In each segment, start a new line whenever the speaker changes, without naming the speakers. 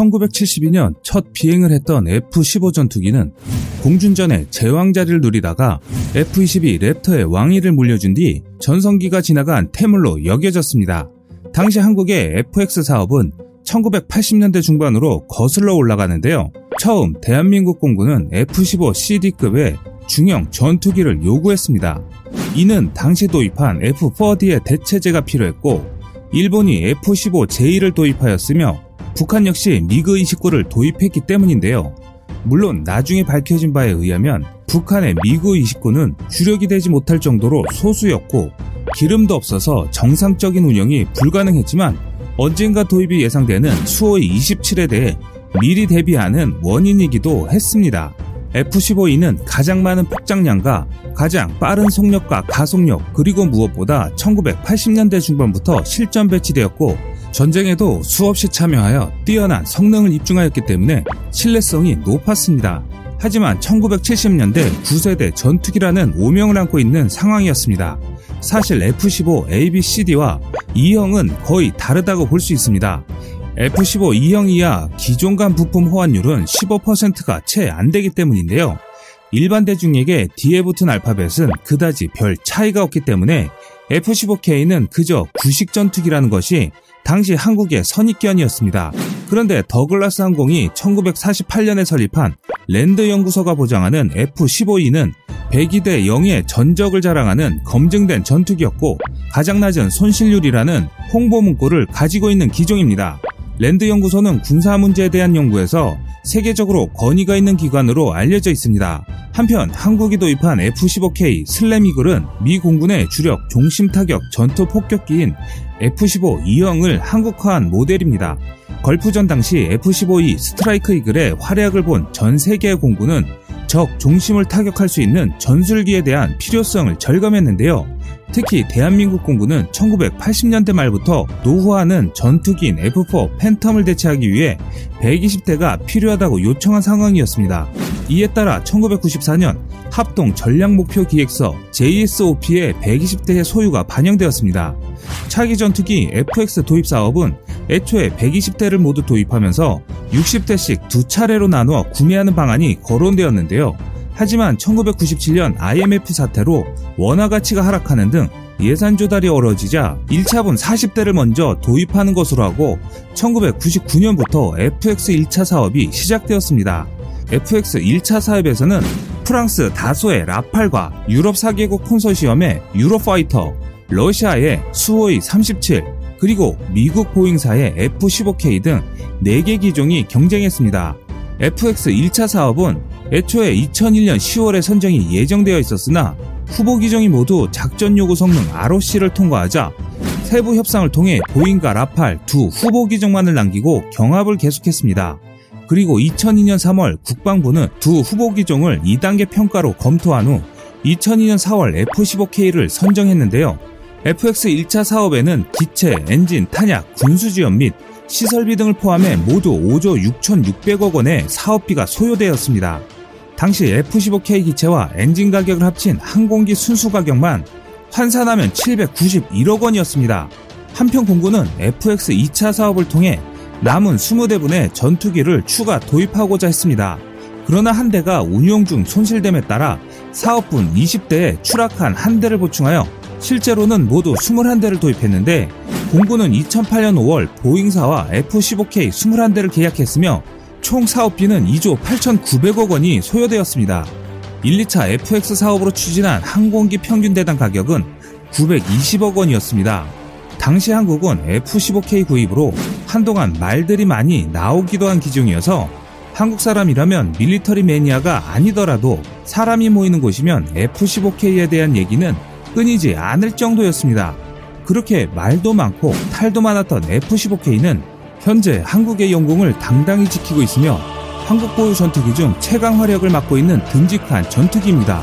1972년 첫 비행을 했던 F-15 전투기는 공준전에 제왕 자리를 누리다가 F-22 랩터의 왕위를 물려준 뒤 전성기가 지나간 태물로 여겨졌습니다. 당시 한국의 FX 사업은 1980년대 중반으로 거슬러 올라가는데요. 처음 대한민국 공군은 F-15CD급의 중형 전투기를 요구했습니다. 이는 당시 도입한 F-4D의 대체제가 필요했고 일본이 F-15J를 도입하였으며 북한 역시 미그 29를 도입했기 때문인데요. 물론 나중에 밝혀진 바에 의하면 북한의 미그 29는 주력이 되지 못할 정도로 소수였고 기름도 없어서 정상적인 운영이 불가능했지만 언젠가 도입이 예상되는 수호의 27에 대해 미리 대비하는 원인이기도 했습니다. F-15E는 가장 많은 폭장량과 가장 빠른 속력과 가속력 그리고 무엇보다 1980년대 중반부터 실전 배치되었고 전쟁에도 수없이 참여하여 뛰어난 성능을 입증하였기 때문에 신뢰성이 높았습니다. 하지만 1970년대 9세대 전투기라는 오명을 안고 있는 상황이었습니다. 사실 F-15 ABCD와 E형은 거의 다르다고 볼 수 있습니다. F-15 E형 이하 기존간 부품 호환율은 15%가 채 안 되기 때문인데요. 일반 대중에게 뒤에 붙은 알파벳은 그다지 별 차이가 없기 때문에 F-15K는 그저 구식 전투기라는 것이 당시 한국의 선입견이었습니다. 그런데 더글라스 항공이 1948년에 설립한 랜드 연구소가 보장하는 F-15E는 102대 0의 전적을 자랑하는 검증된 전투기였고 가장 낮은 손실률이라는 홍보 문구를 가지고 있는 기종입니다. 랜드 연구소는 군사 문제에 대한 연구에서 세계적으로 권위가 있는 기관으로 알려져 있습니다. 한편 한국이 도입한 F-15K 슬래미글은 미 공군의 주력 종심 타격 전투 폭격기인 F-15 E형을 한국화한 모델입니다. 걸프전 당시 F-15E 스트라이크 이글의 활약을 본 전 세계의 공군은 적 종심을 타격할 수 있는 전술기에 대한 필요성을 절감했는데요. 특히 대한민국 공군은 1980년대 말부터 노후화하는 전투기인 F4 팬텀을 대체하기 위해 120대가 필요하다고 요청한 상황이었습니다. 이에 따라 1994년 합동 전략목표 기획서 JSOP에 120대의 소유가 반영되었습니다. 차기 전투기 FX 도입 사업은 애초에 120대를 모두 도입하면서 60대씩 두 차례로 나누어 구매하는 방안이 거론되었는데요. 하지만 1997년 IMF 사태로 원화 가치가 하락하는 등 예산 조달이 어려지자 1차분 40대를 먼저 도입하는 것으로 하고 1999년부터 FX 1차 사업이 시작되었습니다. FX 1차 사업에서는 프랑스 다소의 라팔과 유럽 4개국 콘소시엄의 유로파이터, 러시아의 수호이 37, 그리고 미국 보잉사의 F-15K 등 4개 기종이 경쟁했습니다. FX 1차 사업은 애초에 2001년 10월에 선정이 예정되어 있었으나 후보 기종이 모두 작전 요구 성능 ROC를 통과하자 세부 협상을 통해 보잉과 라팔 두 후보 기종만을 남기고 경합을 계속했습니다. 그리고 2002년 3월 국방부는 두 후보 기종을 2단계 평가로 검토한 후 2002년 4월 F-15K를 선정했는데요. FX 1차 사업에는 기체, 엔진, 탄약, 군수 지원 및 시설비 등을 포함해 모두 5조 6,600억 원의 사업비가 소요되었습니다. 당시 F-15K 기체와 엔진 가격을 합친 항공기 순수 가격만 환산하면 791억 원이었습니다. 한편 공군은 FX 2차 사업을 통해 남은 20대분의 전투기를 추가 도입하고자 했습니다. 그러나 한 대가 운용 중 손실됨에 따라 사업분 20대에 추락한 한 대를 보충하여 실제로는 모두 21대를 도입했는데 공군은 2008년 5월 보잉사와 F-15K 21대를 계약했으며 총 사업비는 2조 8,900억 원이 소요되었습니다. 1, 2차 FX 사업으로 추진한 항공기 평균 대당 가격은 920억 원이었습니다. 당시 한국은 F-15K 구입으로 한동안 말들이 많이 나오기도 한 기종이어서 한국 사람이라면 밀리터리 매니아가 아니더라도 사람이 모이는 곳이면 F-15K에 대한 얘기는 끊이지 않을 정도였습니다. 그렇게 말도 많고 탈도 많았던 F-15K는 현재 한국의 영공을 당당히 지키고 있으며 한국 보유 전투기 중 최강 화력을 맡고 있는 듬직한 전투기입니다.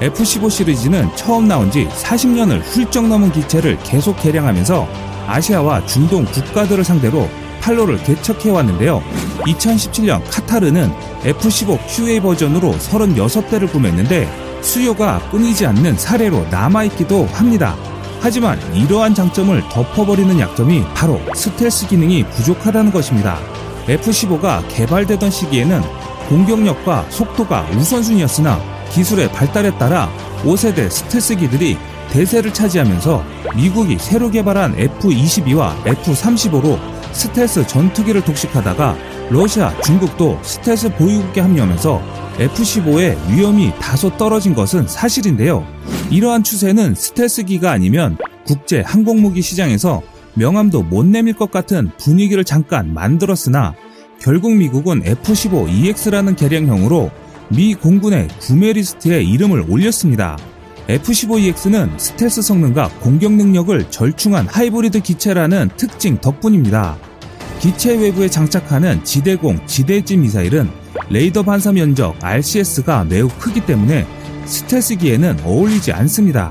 F-15 시리즈는 처음 나온 지 40년을 훌쩍 넘은 기체를 계속 개량하면서 아시아와 중동 국가들을 상대로 팔로를 개척해 왔는데요. 2017년 카타르는 F-15 QA 버전으로 36대를 구매했는데 수요가 끊이지 않는 사례로 남아있기도 합니다. 하지만 이러한 장점을 덮어버리는 약점이 바로 스텔스 기능이 부족하다는 것입니다. F-15가 개발되던 시기에는 공격력과 속도가 우선순위였으나 기술의 발달에 따라 5세대 스텔스기들이 대세를 차지하면서 미국이 새로 개발한 F-22와 F-35로 스텔스 전투기를 독식하다가 러시아, 중국도 스텔스 보유국에 합류하면서 F-15의 위험이 다소 떨어진 것은 사실인데요. 이러한 추세는 스텔스기가 아니면 국제 항공무기 시장에서 명함도 못 내밀 것 같은 분위기를 잠깐 만들었으나 결국 미국은 F-15EX라는 개량형으로 미 공군의 구매 리스트에 이름을 올렸습니다. F-15EX는 스텔스 성능과 공격 능력을 절충한 하이브리드 기체라는 특징 덕분입니다. 기체 외부에 장착하는 지대공, 지대지 미사일은 레이더 반사 면적 RCS가 매우 크기 때문에 스텔스기에는 어울리지 않습니다.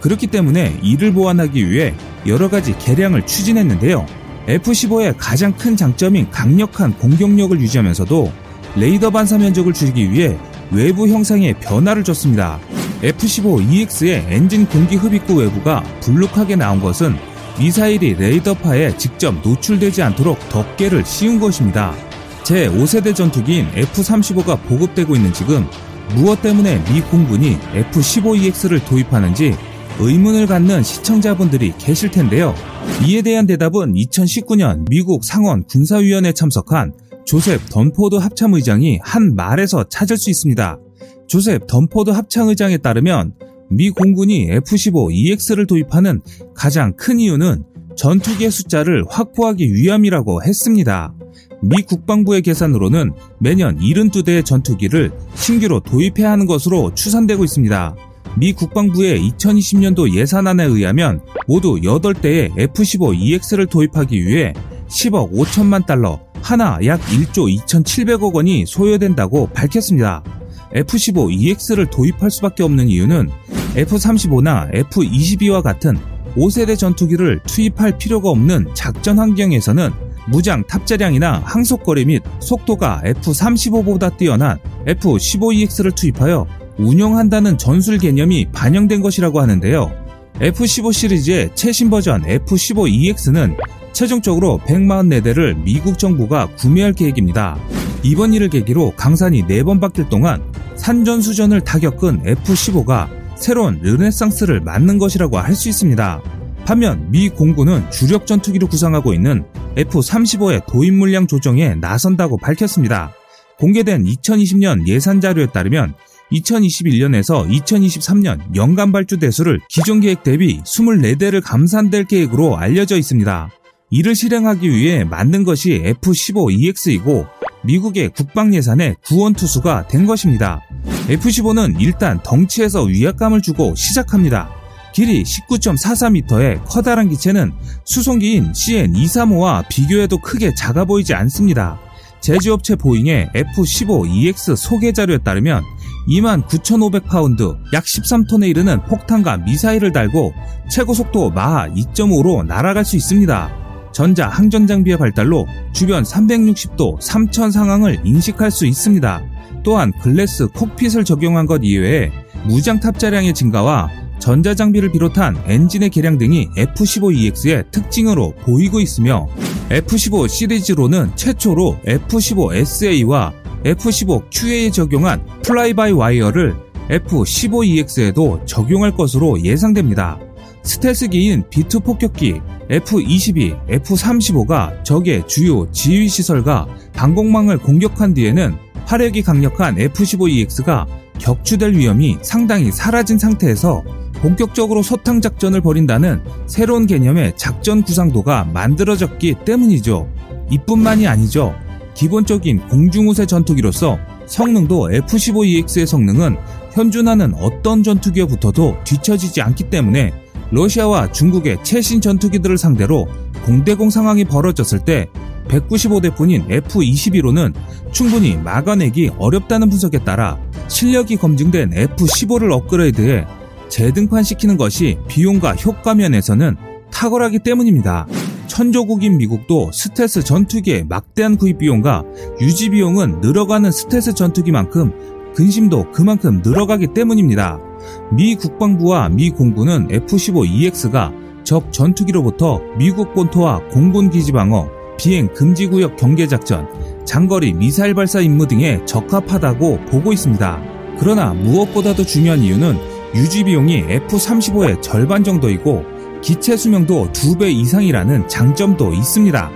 그렇기 때문에 이를 보완하기 위해 여러 가지 개량을 추진했는데요. F-15의 가장 큰 장점인 강력한 공격력을 유지하면서도 레이더 반사 면적을 줄이기 위해 외부 형상에 변화를 줬습니다. F-15EX의 엔진 공기 흡입구 외부가 불룩하게 나온 것은 미사일이 레이더파에 직접 노출되지 않도록 덮개를 씌운 것입니다. 제5세대 전투기인 F-35가 보급되고 있는 지금 무엇 때문에 미 공군이 F-15EX를 도입하는지 의문을 갖는 시청자분들이 계실 텐데요. 이에 대한 대답은 2019년 미국 상원 군사위원회에 참석한 조셉 던포드 합참의장이 한 말에서 찾을 수 있습니다. 조셉 던포드 합참의장에 따르면 미 공군이 F-15EX를 도입하는 가장 큰 이유는 전투기의 숫자를 확보하기 위함이라고 했습니다. 미 국방부의 계산으로는 매년 72대의 전투기를 신규로 도입해야 하는 것으로 추산되고 있습니다. 미 국방부의 2020년도 예산안에 의하면 모두 8대의 F-15EX를 도입하기 위해 10억 5천만 달러, 하나 약 1조 2,700억 원이 소요된다고 밝혔습니다. F-15EX를 도입할 수밖에 없는 이유는 F-35나 F-22와 같은 5세대 전투기를 투입할 필요가 없는 작전 환경에서는 무장 탑재량이나 항속거리 및 속도가 F-35보다 뛰어난 F-15EX를 투입하여 운영한다는 전술 개념이 반영된 것이라고 하는데요. F-15 시리즈의 최신 버전 F-15EX는 최종적으로 144대를 미국 정부가 구매할 계획입니다. 이번 일을 계기로 강산이 4번 바뀔 동안 산전수전을 다 겪은 F-15가 새로운 르네상스를 맞는 것이라고 할 수 있습니다. 반면 미 공군은 주력 전투기로 구상하고 있는 F-35의 도입 물량 조정에 나선다고 밝혔습니다. 공개된 2020년 예산 자료에 따르면 2021년에서 2023년 연간 발주 대수를 기존 계획 대비 24대를 감산될 계획으로 알려져 있습니다. 이를 실행하기 위해 만든 것이 F-15EX이고 미국의 국방 예산의 구원 투수가 된 것입니다. F-15는 일단 덩치에서 위압감을 주고 시작합니다. 길이 19.44m의 커다란 기체는 수송기인 CN235와 비교해도 크게 작아 보이지 않습니다. 제조업체 보잉의 F-15EX 소개 자료에 따르면 29,500파운드, 약 13톤에 이르는 폭탄과 미사일을 달고 최고 속도 마하 2.5로 날아갈 수 있습니다. 전자 항전 장비의 발달로 주변 360도 3천 상황을 인식할 수 있습니다. 또한 글래스 콕핏을 적용한 것 이외에 무장 탑재량의 증가와 전자장비를 비롯한 엔진의 개량 등이 F-15EX의 특징으로 보이고 있으며 F-15 시리즈로는 최초로 F-15SA와 F-15QA에 적용한 fly-by-wire를 F-15EX에도 적용할 것으로 예상됩니다. 스텔스기인 B2 폭격기 F-22, F-35가 적의 주요 지휘 시설과 방공망을 공격한 뒤에는 화력이 강력한 F-15EX가 격추될 위험이 상당히 사라진 상태에서 본격적으로 소탕 작전을 벌인다는 새로운 개념의 작전 구상도가 만들어졌기 때문이죠. 이뿐만이 아니죠. 기본적인 공중우세 전투기로서 성능도 F-15EX의 성능은 현존하는 어떤 전투기에 붙어도 뒤처지지 않기 때문에 러시아와 중국의 최신 전투기들을 상대로 공대공 상황이 벌어졌을 때 195대뿐인 F-22로는 충분히 막아내기 어렵다는 분석에 따라 실력이 검증된 F-15를 업그레이드해 재등판시키는 것이 비용과 효과 면에서는 탁월하기 때문입니다. 천조국인 미국도 스텔스 전투기의 막대한 구입 비용과 유지 비용은 늘어가는 스텔스 전투기만큼 근심도 그만큼 늘어가기 때문입니다. 미 국방부와 미 공군은 F-15EX가 적 전투기로부터 미국 본토와 공군 기지 방어, 비행 금지 구역 경계 작전, 장거리 미사일 발사 임무 등에 적합하다고 보고 있습니다. 그러나 무엇보다도 중요한 이유는 유지 비용이 F-35의 절반 정도이고 기체 수명도 2배 이상이라는 장점도 있습니다.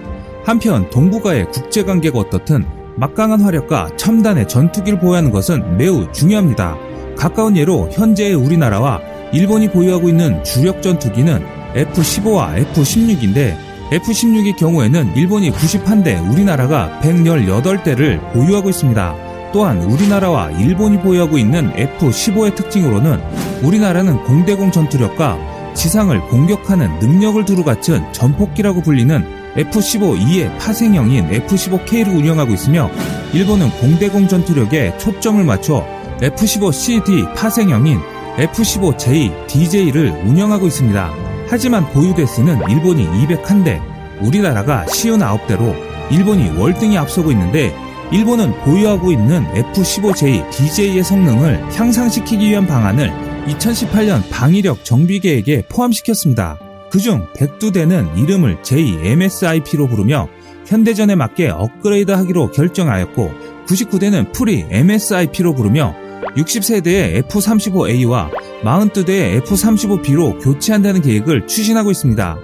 한편 동북아의 국제관계가 어떻든 막강한 화력과 첨단의 전투기를 보유하는 것은 매우 중요합니다. 가까운 예로 현재의 우리나라와 일본이 보유하고 있는 주력 전투기는 F-15와 F-16인데 F-16의 경우에는 일본이 91대, 우리나라가 118대를 보유하고 있습니다. 또한 우리나라와 일본이 보유하고 있는 F-15의 특징으로는 우리나라는 공대공 전투력과 지상을 공격하는 능력을 두루 갖춘 전폭기라고 불리는 F-15E의 파생형인 F-15K를 운영하고 있으며 일본은 공대공 전투력에 초점을 맞춰 F-15CD 파생형인 F-15J, DJ를 운영하고 있습니다. 하지만 보유 대수는 일본이 201대, 우리나라가 59대로 일본이 월등히 앞서고 있는데 일본은 보유하고 있는 F-15J, DJ의 성능을 향상시키기 위한 방안을 2018년 방위력 정비 계획에 포함시켰습니다. 그중 102대는 이름을 JMSIP로 부르며 현대전에 맞게 업그레이드 하기로 결정하였고 99대는 풀이 MSIP로 부르며 60세대의 F-35A와 42대의 F-35B로 교체한다는 계획을 추진하고 있습니다.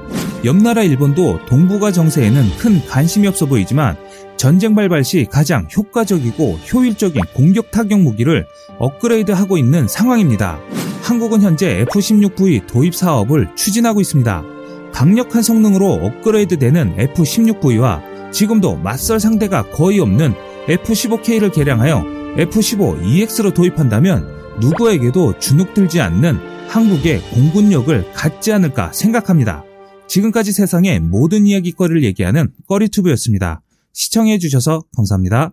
옆나라 일본도 동북아 정세에는 큰 관심이 없어 보이지만 전쟁 발발 시 가장 효과적이고 효율적인 공격 타격 무기를 업그레이드하고 있는 상황입니다. 한국은 현재 F-16V 도입 사업을 추진하고 있습니다. 강력한 성능으로 업그레이드되는 F-16V와 지금도 맞설 상대가 거의 없는 F-15K를 개량하여 F-15EX로 도입한다면 누구에게도 주눅들지 않는 한국의 공군력을 갖지 않을까 생각합니다. 지금까지 세상의 모든 이야기거리를 얘기하는 꺼리튜브였습니다. 시청해주셔서 감사합니다.